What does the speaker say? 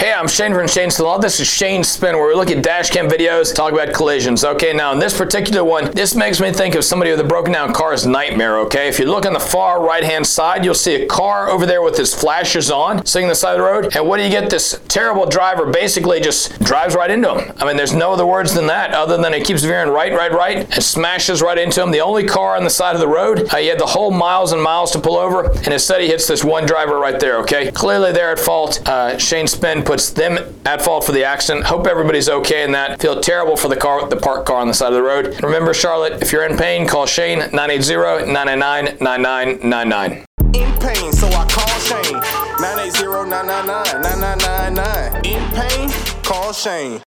Hey, I'm Shane from Shane's Law. This is Shane Spin, where we look at dash cam videos, talk about collisions. Okay, now in this particular one, this makes me think of somebody with a broken down car's nightmare. Okay, if you look on the far right hand side, you'll see a car over there with his flashers on, sitting on the side of the road. And what do you get? This terrible driver basically just drives right into him. I mean, there's no other words than that, other than it keeps veering right, right, right, and smashes right into him. The only car on the side of the road. Uh, he had the whole miles and miles to pull over, and instead he hits this one driver right there. Okay, clearly they're at fault. Uh, Shane Spin puts them at fault for the accident. Hope everybody's okay in that. Feel terrible for the car, the parked car on the side of the road. Remember, Charlotte, if you're in pain, call Shane 980-999-9999. In pain, so I call Shane 980-999-9999. In pain, call Shane.